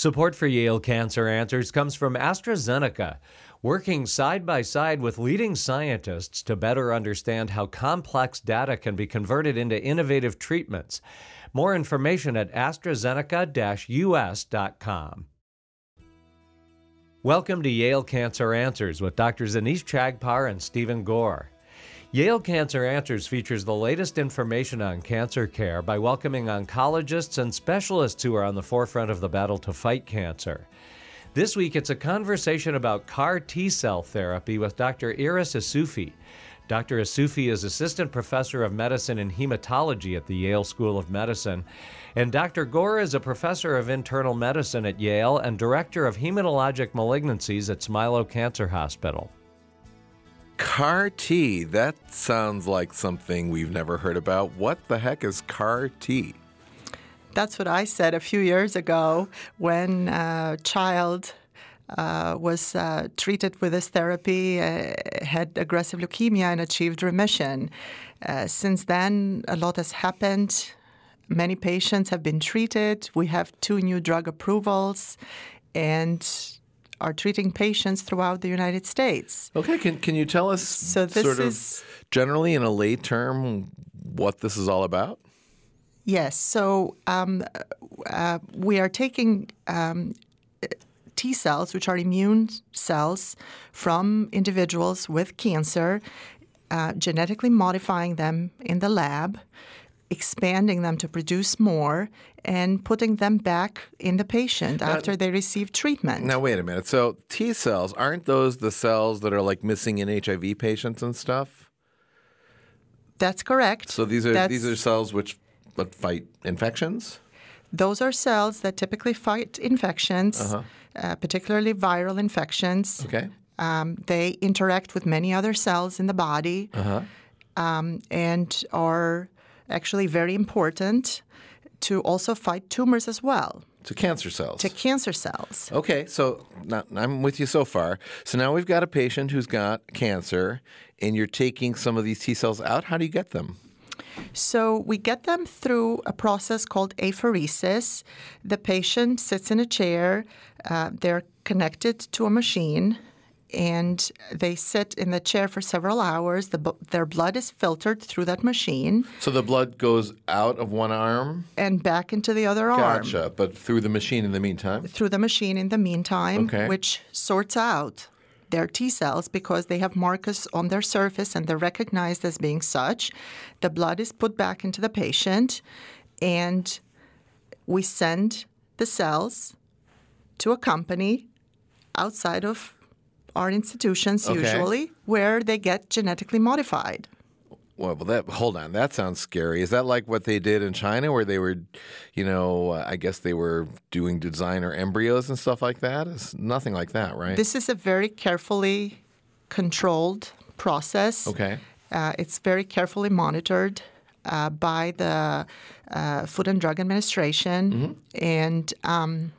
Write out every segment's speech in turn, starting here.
Support for Yale Cancer Answers comes from AstraZeneca, working side by side with leading scientists to better understand how complex data can be converted into innovative treatments. More information at AstraZeneca US.com. Welcome to Yale Cancer Answers with Drs. Anees Chagpar and Steven Gore. Yale Cancer Answers features the latest information on cancer care by welcoming oncologists and specialists who are on the forefront of the battle to fight cancer. This week, it's a conversation about CAR T cell therapy with Dr. Iris Isufi. Dr. Isufi is Assistant Professor of Medicine and Hematology at the Yale School of Medicine. And Dr. Gore is a Professor of Internal Medicine at Yale and Director of Hematologic Malignancies at Smilow Cancer Hospital. CAR T, that sounds like something we've never heard about. What the heck is CAR T? That's what I said a few years ago when a child uh, was uh, treated with this therapy, uh, had aggressive leukemia, and achieved remission. Uh, since then, a lot has happened. Many patients have been treated. We have two new drug approvals, and are treating patients throughout the United States. Okay, can, can you tell us so this sort is, of generally in a lay term what this is all about? Yes, so um, uh, we are taking um, T cells, which are immune cells from individuals with cancer, uh, genetically modifying them in the lab, expanding them to produce more, and putting them back in the patient now, after they receive treatment. Now, wait a minute. So, T cells, aren't those the cells that are like missing in HIV patients and stuff? That's correct. So these are That's, these are cells which but fight infections. Those are cells that typically fight infections, uh-huh. uh, particularly viral infections. Okay. Um, they interact with many other cells in the body uh-huh. um, and are actually very important to also fight tumors as well. To cancer cells. To cancer cells. Okay, so I'm with you so far. So now we've got a patient who's got cancer, and you're taking some of these T cells out. How do you get them? So we get them through a process called apheresis. The patient sits in a chair, uh, they're connected to a machine, and they sit in the chair for several hours. The, their blood is filtered through that machine. So the blood goes out of one arm and back into the other gotcha. arm. Gotcha. But through the machine in the meantime? Through the machine in the meantime, okay. which sorts out their T cells because they have markers on their surface and they're recognized as being such. The blood is put back into the patient and we send the cells to a company outside of are institutions okay. usually where they get genetically modified. Well, well, that hold on, that sounds scary. Is that like what they did in China, where they were, you know, uh, I guess they were doing designer embryos and stuff like that? It's nothing like that, right? This is a very carefully controlled process. Okay. Uh, it's very carefully monitored uh, by the uh, Food and Drug Administration, mm-hmm. and um,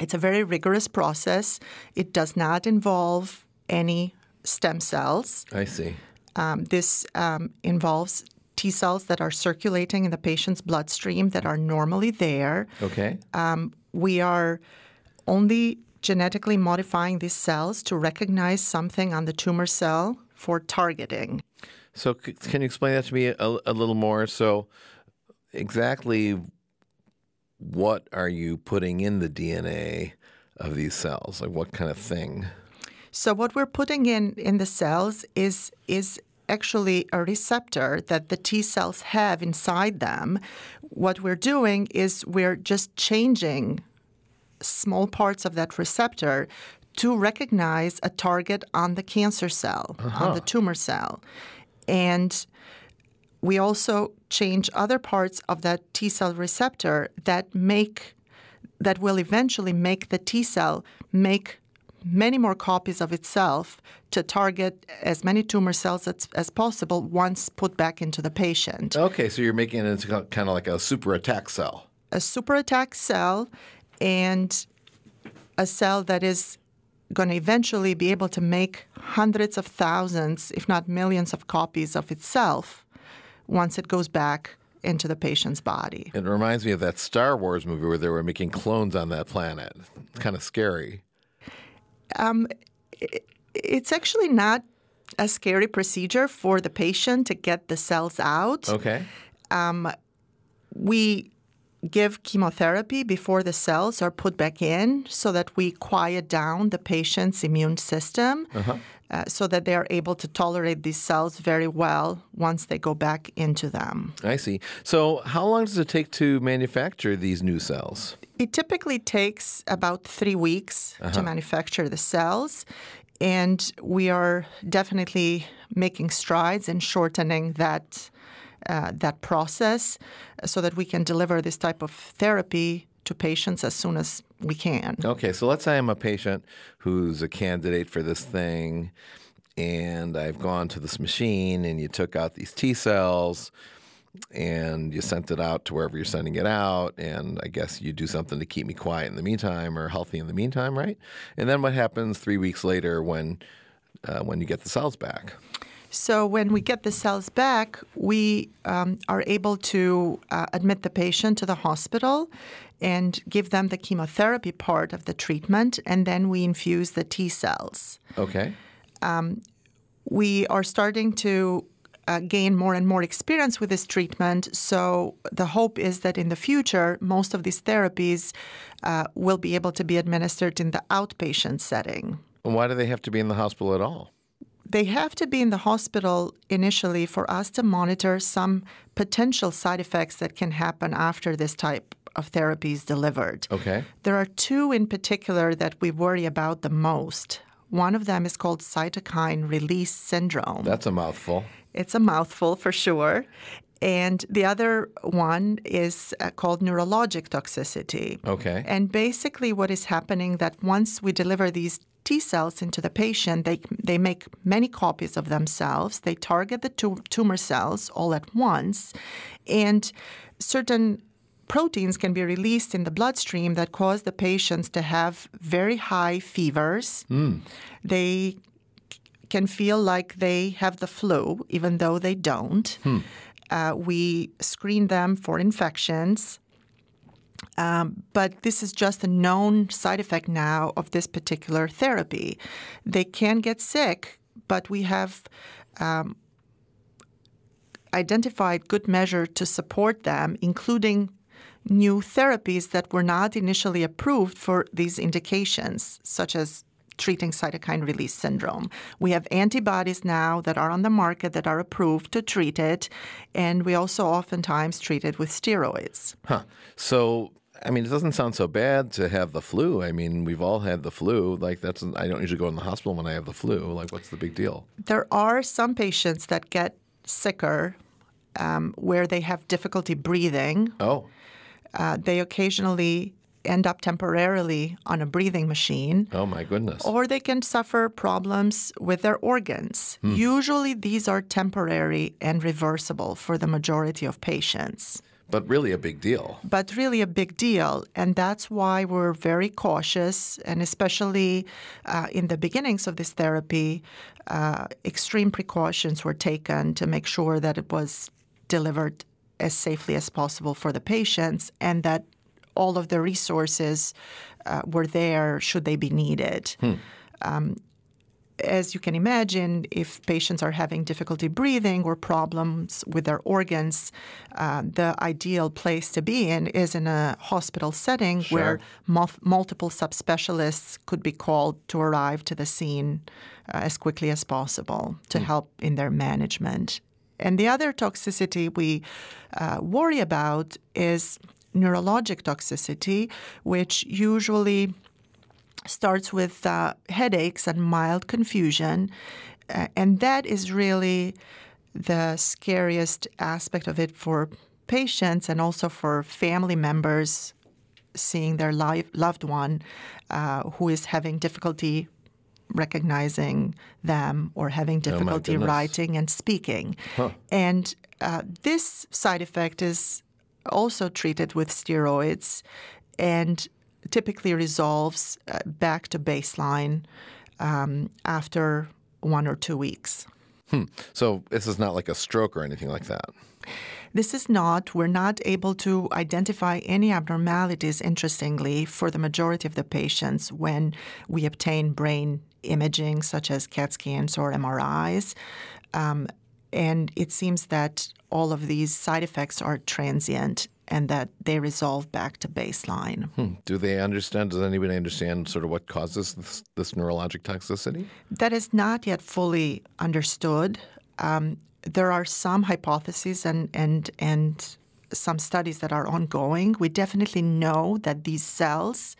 it's a very rigorous process. It does not involve any stem cells. I see. Um, this um, involves T cells that are circulating in the patient's bloodstream that are normally there. Okay. Um, we are only genetically modifying these cells to recognize something on the tumor cell for targeting. So, c- can you explain that to me a, a little more? So, exactly what are you putting in the DNA of these cells? Like what kind of thing? So what we're putting in in the cells is is actually a receptor that the T cells have inside them. What we're doing is we're just changing small parts of that receptor to recognize a target on the cancer cell, uh-huh. on the tumor cell. And we also change other parts of that T cell receptor that make that will eventually make the T cell make many more copies of itself to target as many tumor cells as, as possible once put back into the patient. Okay, so you're making it into kind of like a super attack cell. A super attack cell and a cell that is going to eventually be able to make hundreds of thousands, if not millions, of copies of itself once it goes back into the patient's body. It reminds me of that Star Wars movie where they were making clones on that planet. It's kind of scary. Um, it's actually not a scary procedure for the patient to get the cells out. Okay. Um, we give chemotherapy before the cells are put back in so that we quiet down the patient's immune system uh-huh. Uh, so that they are able to tolerate these cells very well once they go back into them. I see. So, how long does it take to manufacture these new cells? It typically takes about three weeks to manufacture the cells, and we are definitely making strides in shortening that uh, that process so that we can deliver this type of therapy to patients as soon as we can. Okay, so let's say I'm a patient who's a candidate for this thing, and I've gone to this machine, and you took out these T cells, and you sent it out to wherever you're sending it out, and I guess you do something to keep me quiet in the meantime or healthy in the meantime, right? And then what happens three weeks later when uh, when you get the cells back? So when we get the cells back, we um, are able to uh, admit the patient to the hospital and give them the chemotherapy part of the treatment, and then we infuse the T cells. Okay. We are starting to uh, gain more and more experience with this treatment. So the hope is that in the future, most of these therapies uh, will be able to be administered in the outpatient setting. And why do they have to be in the hospital at all? They have to be in the hospital initially for us to monitor some potential side effects that can happen after this type of therapies delivered. Okay. There are two in particular that we worry about the most. One of them is called cytokine release syndrome. That's a mouthful. It's a mouthful for sure. And the other one is uh, called neurologic toxicity. Okay. And basically, what is happening that once we deliver these T cells into the patient, they they make many copies of themselves. They target the tu- tumor cells all at once, and certain proteins can be released in the bloodstream that cause the patients to have very high fevers. They can feel like they have the flu, even though they don't. Uh, we screen them for infections. Um, but this is just a known side effect now of this particular therapy. They can get sick, but we have um, identified good measure to support them, including new therapies that were not initially approved for these indications, such as treating cytokine release syndrome. We have antibodies now that are on the market that are approved to treat it, and we also oftentimes treat it with steroids. Huh. So, I mean, it doesn't sound so bad to have the flu. I mean, we've all had the flu. Like, that's, I don't usually go in the hospital when I have the flu. Like, what's the big deal? There are some patients that get sicker um, where they have difficulty breathing. Oh, Uh, they occasionally end up temporarily on a breathing machine. oh my goodness. Or they can suffer problems with their organs. Usually, these are temporary and reversible for the majority of patients. But really a big deal. but really a big deal. And that's why we're very cautious, and especially uh, in the beginnings of this therapy, uh, extreme precautions were taken to make sure that it was delivered as safely as possible for the patients and that all of the resources uh, were there should they be needed. Um, as you can imagine, if patients are having difficulty breathing or problems with their organs, uh, the ideal place to be in is in a hospital setting where mul- multiple subspecialists could be called to arrive to the scene uh, as quickly as possible to help in their management. And the other toxicity we uh, worry about is neurologic toxicity, which usually starts with uh, headaches and mild confusion. Uh, and that is really the scariest aspect of it for patients and also for family members seeing their loved one uh, who is having difficulty recognizing them or having difficulty goodness. writing and speaking. And uh, this side effect is also treated with steroids and typically resolves uh, back to baseline um, after one or two weeks. So this is not like a stroke or anything like that. This is not, we're not able to identify any abnormalities, interestingly, for the majority of the patients when we obtain brain imaging, such as CAT scans or MRIs. Um, and it seems that all of these side effects are transient and that they resolve back to baseline. Hmm. Do they understand? Does anybody understand sort of what causes this, this neurologic toxicity? That is not yet fully understood. Um, there are some hypotheses and and and some studies that are ongoing. We definitely know that these cells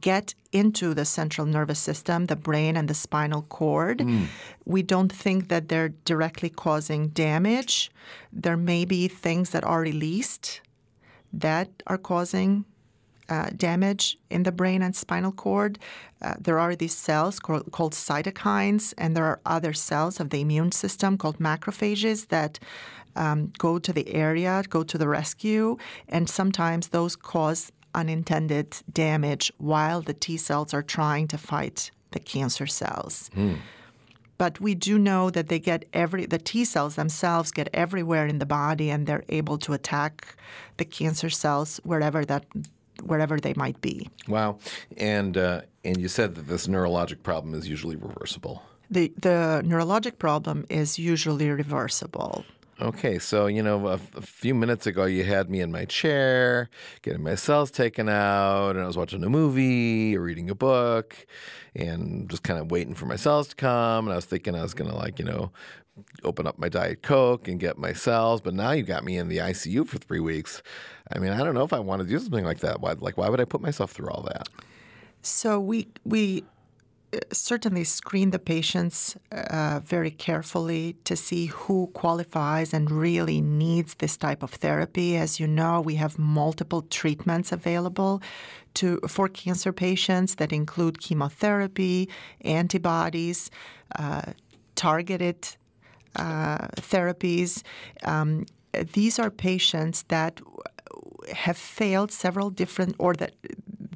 get into the central nervous system, the brain, and the spinal cord. Mm. We don't think that they're directly causing damage. There may be things that are released that are causing uh, damage in the brain and spinal cord. Uh, there are these cells called, called, cytokines, and there are other cells of the immune system called macrophages that um, go to the area, go to the rescue, and sometimes those cause unintended damage while the T cells are trying to fight the cancer cells. Mm. But we do know that they get every the T cells themselves get everywhere in the body and they're able to attack the cancer cells wherever that wherever they might be. Wow. And uh, and you said that this neurologic problem is usually reversible. The the neurologic problem is usually reversible. Okay, so you know, a, few minutes ago, you had me in my chair, getting my cells taken out, and I was watching a movie or reading a book, and just kind of waiting for my cells to come. And I was thinking I was gonna like, you know, open up my diet coke and get my cells, but now you got me in the ICU for three weeks. I mean, I don't know if I want to do something like that. Why, like, why would I put myself through all that? So we we certainly screen the patients uh, very carefully to see who qualifies and really needs this type of therapy. As you know, we have multiple treatments available to for cancer patients that include chemotherapy, antibodies, uh, targeted uh, therapies. Um, these are patients that have failed several different or that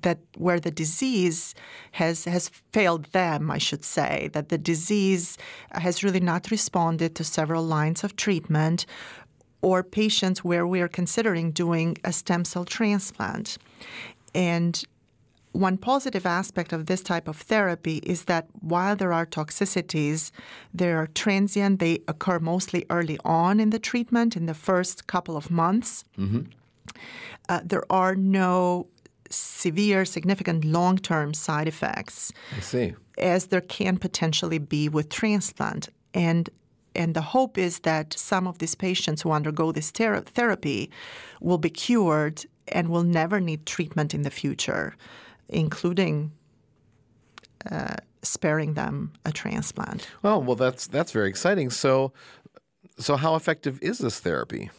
that where the disease has has failed them, I should say, that the disease has really not responded to several lines of treatment, or patients where we are considering doing a stem cell transplant. And one positive aspect of this type of therapy is that while there are toxicities, they are transient. They occur mostly early on in the treatment, in the first couple of months. Mm-hmm. Uh, there are no severe, significant long term side effects. I see. As there can potentially be with transplant. And and the hope is that some of these patients who undergo this ter- therapy will be cured and will never need treatment in the future, including uh, sparing them a transplant. Oh well, that's that's very exciting. So, so how effective is this therapy?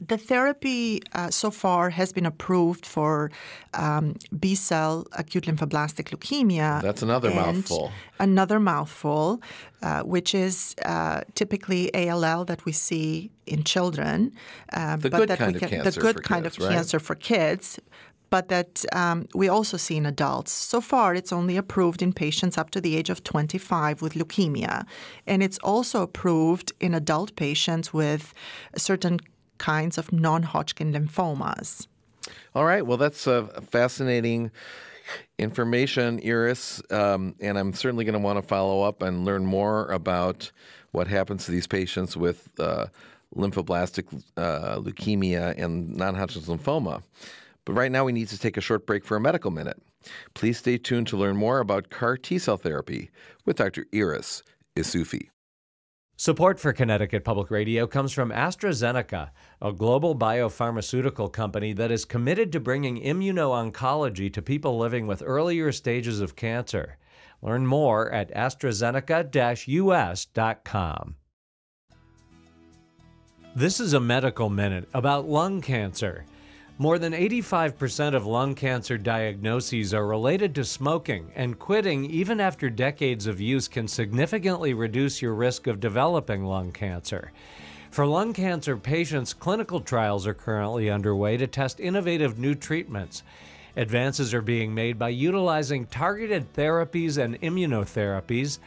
The therapy uh, so far has been approved for um, B cell acute lymphoblastic leukemia. That's another mouthful. Another mouthful, uh, which is uh, typically ALL that we see in children. Uh, the good kind of cancer. The good kind kids, of right? cancer for kids. But that um, we also see in adults. So far, it's only approved in patients up to the age of 25 with leukemia. And it's also approved in adult patients with certain kinds of non Hodgkin lymphomas. All right. Well, that's fascinating information, Iris. Um, and I'm certainly going to want to follow up and learn more about what happens to these patients with uh, lymphoblastic uh, leukemia and non Hodgkin's lymphoma. But right now, we need to take a short break for a medical minute. Please stay tuned to learn more about CAR T cell therapy with Dr. Iris Isufi. Support for Connecticut Public Radio comes from AstraZeneca, a global biopharmaceutical company that is committed to bringing immuno-oncology to people living with earlier stages of cancer. Learn more at AstraZeneca-US.com. This is a medical minute about lung cancer. More than 85% of lung cancer diagnoses are related to smoking, and quitting, even after decades of use, can significantly reduce your risk of developing lung cancer. For lung cancer patients, clinical trials are currently underway to test innovative new treatments. Advances are being made by utilizing targeted therapies and immunotherapies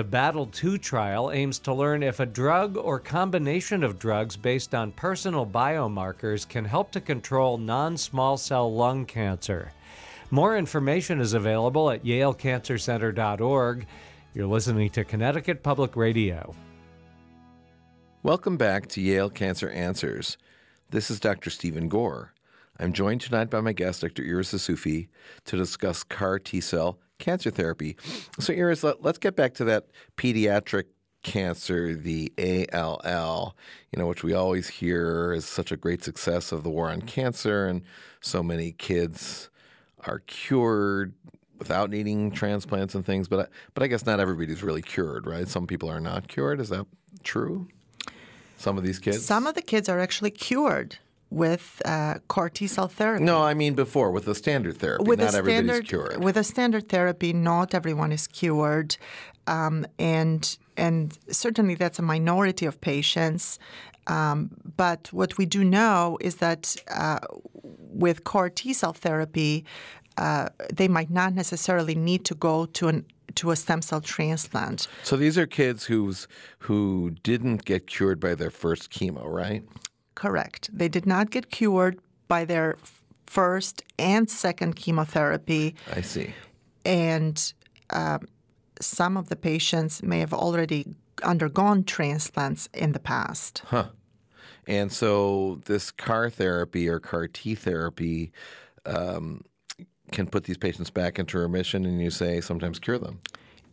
The Battle 2 trial aims to learn if a drug or combination of drugs based on personal biomarkers can help to control non small cell lung cancer. More information is available at yalecancercenter.org. You're listening to Connecticut Public Radio. Welcome back to Yale Cancer Answers. This is Dr. Steven Gore. I'm joined tonight by my guest, Dr. Iris Isufi, to discuss CAR T cell cancer therapy. So, Iris, let, us get back to that pediatric cancer, the ALL, you know, which we always hear is such a great success of the war on cancer, and so many kids are cured without needing transplants and things. But but I guess not everybody's really cured, right? Some people are not cured. Is that true? Some of these kids. Some of the kids are actually cured with uh, CAR T cell therapy. No, I mean before with the standard therapy. With not a everybody's standard, cured. With a standard therapy, not everyone is cured, um, and and certainly that's a minority of patients. Um, but what we do know is that uh, with CAR T cell therapy, uh, they might not necessarily need to go to an to a stem cell transplant. So these are kids who's who didn't get cured by their first chemo, right? Correct. They did not get cured by their first and second chemotherapy. I see. And um, some of the patients may have already undergone transplants in the past. Huh. And so this CAR therapy or CAR T therapy um, can put these patients back into remission and you say sometimes cure them.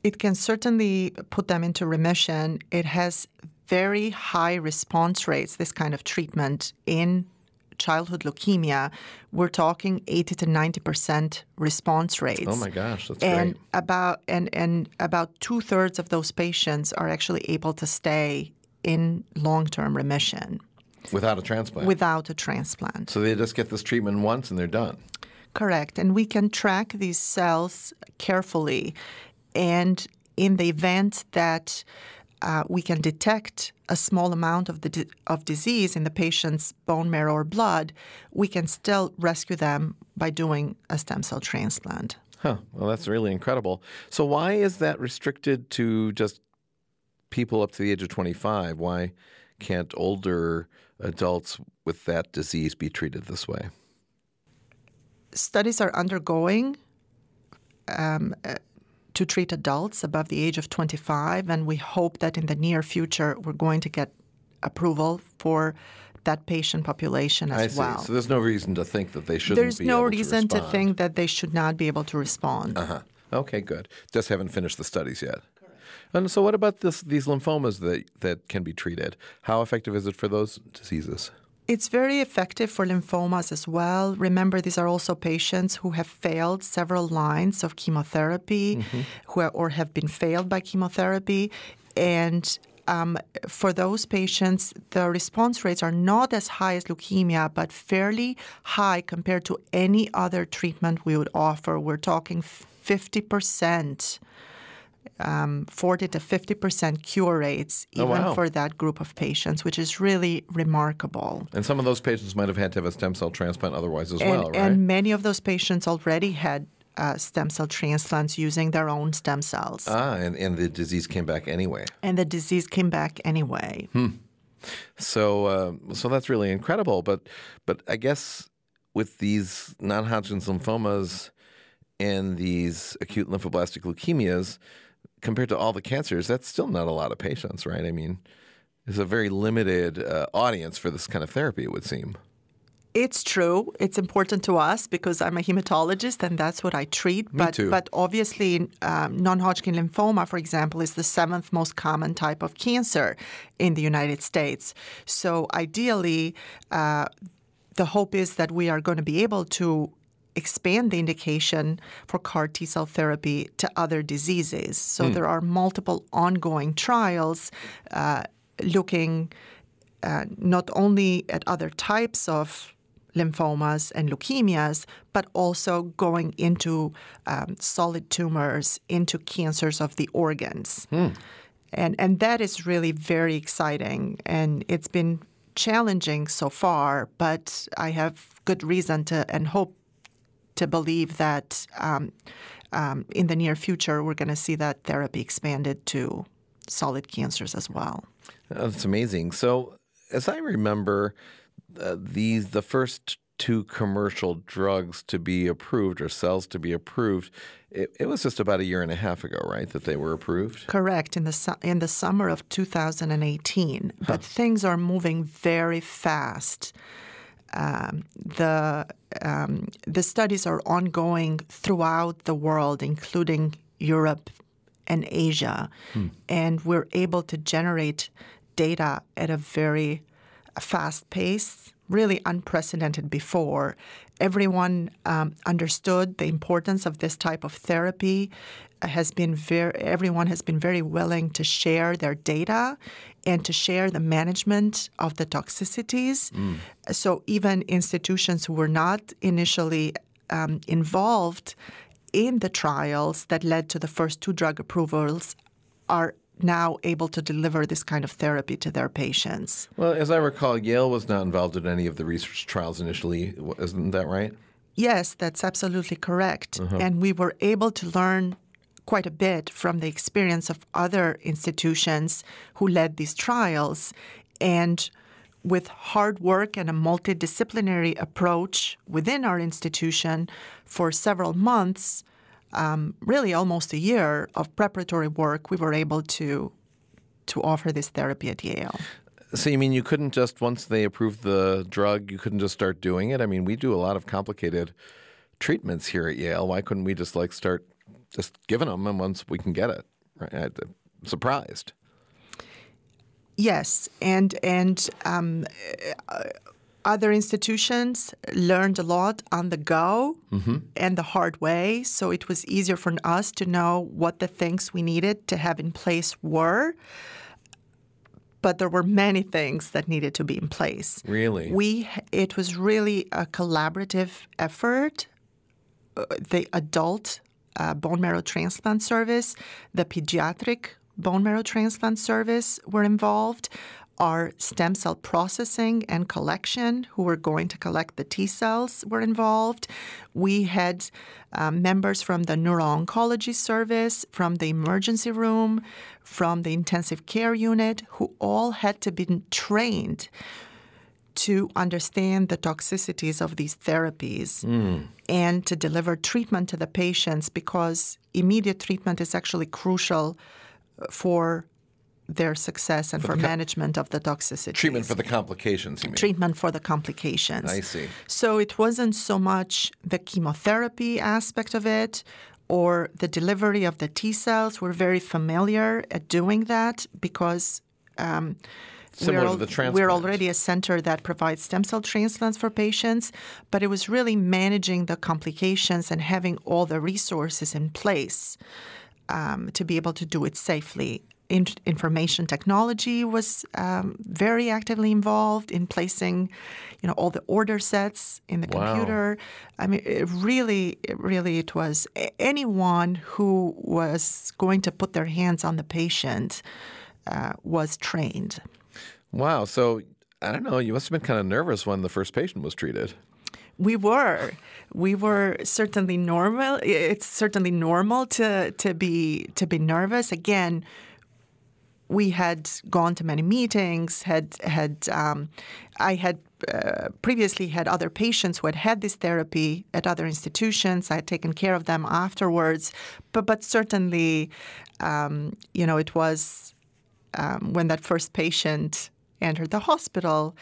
It can certainly put them into remission. It has very high response rates, this kind of treatment in childhood leukemia. We're talking 80 to 90 percent response rates. Oh my gosh, that's and great. about and and about two thirds of those patients are actually able to stay in long-term remission Without a transplant. without a transplant. so they just get this treatment once and they're done. Correct. And we can track these cells carefully. And in the event that uh, we can detect a small amount of the di- of disease in the patient's bone marrow or blood, we can still rescue them by doing a stem cell transplant. Huh. Well, that's really incredible. So why is that restricted to just people up to the age of 25? Why can't older adults with that disease be treated this way? Studies are undergoing um, to treat adults above the age of 25, and we hope that in the near future we're going to get approval for that patient population as I see. well. So there's no reason to think that they shouldn't There's be no able reason to, respond. think that they should not be able to respond. Uh-huh. Okay, good. Just haven't finished the studies yet. And so, what about this, these lymphomas that, that can be treated? How effective is it for those diseases? It's very effective for lymphomas as well. Remember, these are also patients who have failed several lines of chemotherapy who are, or have been failed by chemotherapy. And um, for those patients, the response rates are not as high as leukemia, but fairly high compared to any other treatment we would offer. We're talking 50%. Um, 40 to 50 percent cure rates, Oh, even wow. for that group of patients, which is really remarkable. And some of those patients might have had to have a stem cell transplant otherwise as and, well, right? and many of those patients already had uh, stem cell transplants using their own stem cells, ah, and, and the disease came back anyway. and the disease came back anyway. So, uh, so that's really incredible. But, but I guess with these non-Hodgkin's lymphomas and these acute lymphoblastic leukemias, compared to all the cancers, that's still not a lot of patients, right? I mean, it's a very limited uh, audience for this kind of therapy, it would seem. It's true. It's important to us because I'm a hematologist and that's what I treat. Me but too. but obviously, um, non-Hodgkin lymphoma, for example, is the seventh most common type of cancer in the United States. So ideally, uh, the hope is that we are going to be able to expand the indication for CAR T cell therapy to other diseases. So there are multiple ongoing trials uh, looking uh, not only at other types of lymphomas and leukemias, but also going into um, solid tumors, into cancers of the organs. And, and that is really very exciting. And it's been challenging so far, but I have good reason to and hope to believe that um, um, in the near future we're going to see that therapy expanded to solid cancers as well. That's amazing. So, as I remember, uh, these the first two commercial drugs to be approved or cells to be approved, it, it, was just about a year and a half ago, right, that they were approved. Correct in the su- in the summer of 2018. Huh. But things are moving very fast. Um, the um, the studies are ongoing throughout the world, including Europe and Asia, hmm. and we're able to generate data at a very fast pace, really unprecedented before. Everyone um, understood the importance of this type of therapy. Has been very everyone has been very willing to share their data and to share the management of the toxicities. Mm. So even institutions who were not initially um, involved in the trials that led to the first two drug approvals are now able to deliver this kind of therapy to their patients. Well, as I recall, Yale was not involved in any of the research trials initially. Isn't that right? Yes, that's absolutely correct. Uh-huh. And we were able to learn quite a bit from the experience of other institutions who led these trials. And with hard work and a multidisciplinary approach within our institution for several months, um, really almost a year of preparatory work, we were able to to offer this therapy at Yale. So you mean you couldn't just once they approved the drug, you couldn't just start doing it? I mean, we do a lot of complicated treatments here at Yale. Why couldn't we just like start just giving them and once we can get it? Right? I'm surprised. Yes, and and um, other institutions learned a lot on the go mm-hmm. and the hard way. So it was easier for us to know what the things we needed to have in place were. But there were many things that needed to be in place. Really? We it was really a collaborative effort. Uh, the adult uh, bone marrow transplant service, the pediatric bone marrow transplant service were involved our stem cell processing and collection, who were going to collect the T cells, were involved. We had um, members from the neuro-oncology service, from the emergency room, from the intensive care unit, who all had to be trained to understand the toxicities of these therapies mm. and to deliver treatment to the patients because immediate treatment is actually crucial for their success and for, for management of the toxicity. Treatment for the complications, you mean? Treatment for the complications. I see. So it wasn't so much the chemotherapy aspect of it or the delivery of the T cells. We're very familiar at doing that because. Um, Similar we're, to the we're already a center that provides stem cell transplants for patients, but it was really managing the complications and having all the resources in place um, to be able to do it safely in- information technology was um, very actively involved in placing, you know, all the order sets in the wow. computer. I mean, it really, it really, it was anyone who was going to put their hands on the patient uh, was trained. Wow. So I don't know. You must have been kind of nervous when the first patient was treated. We were. We were certainly normal. It's certainly normal to to be to be nervous. Again, we had gone to many meetings. Had had um, I had uh, previously had other patients who had had this therapy at other institutions. I had taken care of them afterwards, but but certainly, um, you know, it was um, when that first patient entered the hospital.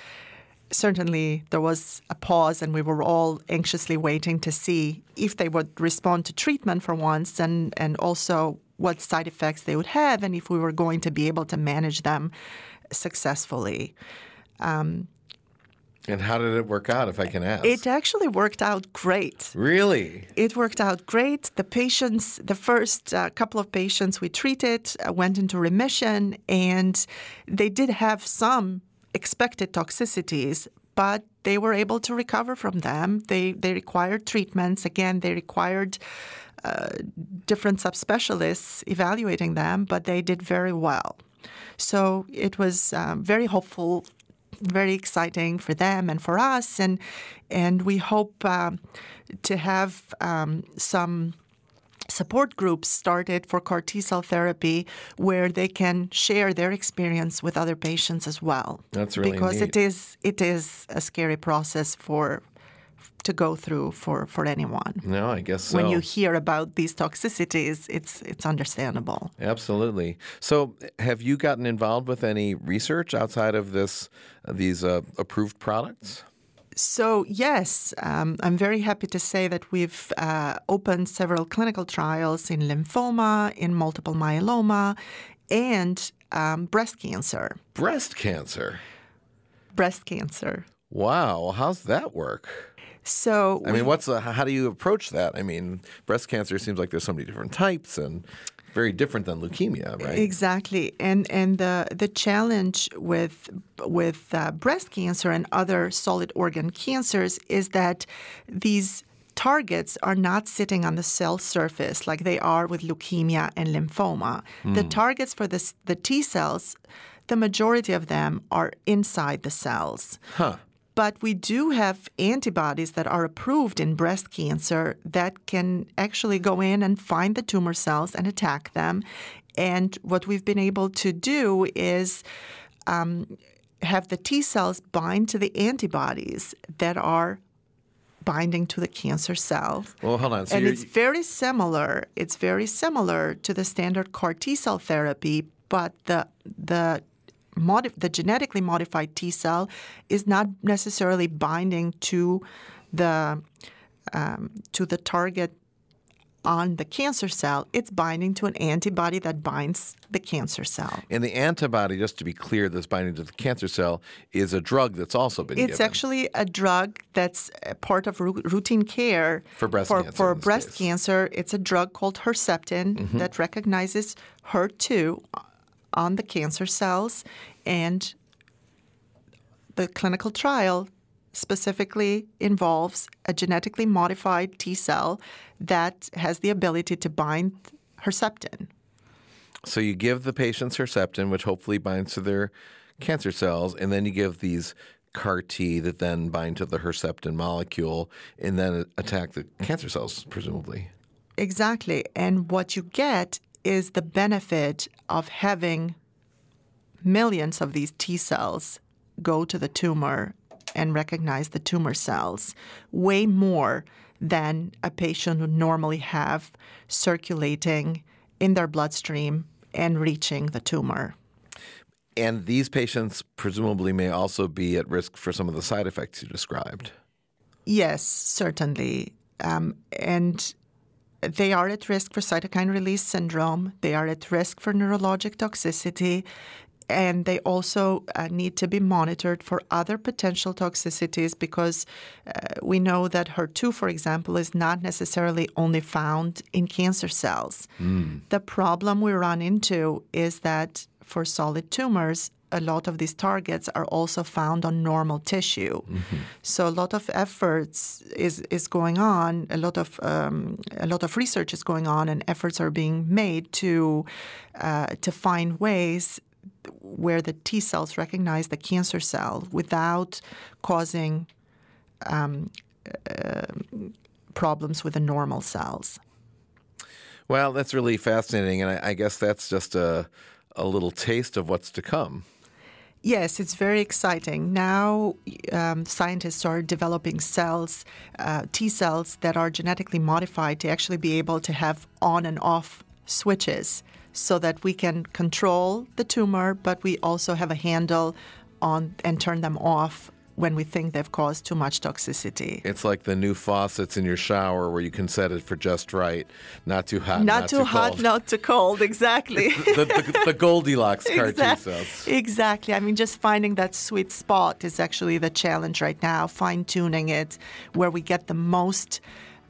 Certainly, there was a pause, and we were all anxiously waiting to see if they would respond to treatment for once, and and also what side effects they would have and if we were going to be able to manage them successfully. Um, and how did it work out, if I can ask? It actually worked out great. Really? It worked out great. The patients, the first uh, couple of patients we treated uh, went into remission, and they did have some expected toxicities, but they were able to recover from them. They they required treatments. Again, they required uh, different subspecialists evaluating them, but they did very well. So it was um, very hopeful very exciting for them and for us, and and we hope um, to have um, some support groups started for CAR T cell therapy where they can share their experience with other patients as well. That's really because neat. it is it is a scary process for to go through for, for anyone. No, I guess so. When you hear about these toxicities, it's it's understandable. Absolutely. So, have you gotten involved with any research outside of this these uh, approved products? So, yes, um, I'm very happy to say that we've uh, opened several clinical trials in lymphoma, in multiple myeloma, and um, breast cancer. Breast cancer. Breast cancer. Wow. How's that work? So, I mean, what's the, how do you approach that? I mean, breast cancer seems like there's so many different types and very different than leukemia, right? Exactly, and and the the challenge with with uh, breast cancer and other solid organ cancers is that these targets are not sitting on the cell surface like they are with leukemia and lymphoma. The targets for this, the T cells, the majority of them are inside the cells. Huh. But we do have antibodies that are approved in breast cancer that can actually go in and find the tumor cells and attack them. And what we've been able to do is um, have the T cells bind to the antibodies that are binding to the cancer cell. Well, hold on. So and it's very similar. It's very similar to the standard CAR T cell therapy, but the the modi- the genetically modified T cell is not necessarily binding to the um, to the target on the cancer cell. It's binding to an antibody that binds the cancer cell. and the antibody, just to be clear, that's binding to the cancer cell is a drug that's also been It's given. actually a drug that's a part of routine care For breast for, cancer For breast case. Mm-hmm. cancer, it's a drug called Herceptin that recognizes HER2 on the cancer cells, and the clinical trial specifically involves a genetically modified T cell that has the ability to bind Herceptin. So you give the patients Herceptin, which hopefully binds to their cancer cells, and then you give these CAR T that then bind to the Herceptin molecule and then attack the cancer cells, presumably. Exactly. And what you get is the benefit of having millions of these T cells go to the tumor and recognize the tumor cells way more than a patient would normally have circulating in their bloodstream and reaching the tumor. And these patients presumably may also be at risk for some of the side effects you described. Yes, certainly. Um, and they are at risk for cytokine release syndrome. They are at risk for neurologic toxicity. And they also uh, need to be monitored for other potential toxicities because uh, we know that HER2, for example, is not necessarily only found in cancer cells. The problem we run into is that for solid tumors, a lot of these targets are also found on normal tissue. So a lot of efforts is is going on. A lot of um, a lot of research is going on, and efforts are being made to uh, to find ways where the T cells recognize the cancer cell without causing um, uh, problems with the normal cells. Well, that's really fascinating, and I, I guess that's just a, a little taste of what's to come. Yes, it's very exciting. Now, um, scientists are developing cells, uh, T cells that are genetically modified to actually be able to have on and off switches so that we can control the tumor, but we also have a handle on and turn them off when we think they've caused too much toxicity. It's like the new faucets in your shower where you can set it for just right, not too hot, Not, too not, too, hot, cold. not too cold, exactly. the, the, the Goldilocks CAR T cells. Exactly. I mean, just finding that sweet spot is actually the challenge right now, fine tuning it where we get the most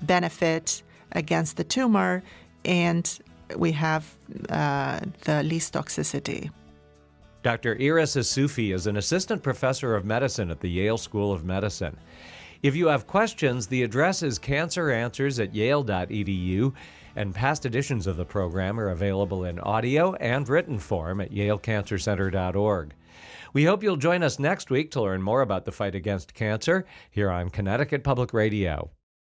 benefit against the tumor and we have uh, the least toxicity. Dr. Iris Isufi is an assistant professor of medicine at the Yale School of Medicine. If you have questions, the address is canceranswers at yale.edu, and past editions of the program are available in audio and written form at yalecancercenter.org. We hope you'll join us next week to learn more about the fight against cancer here on Connecticut Public Radio.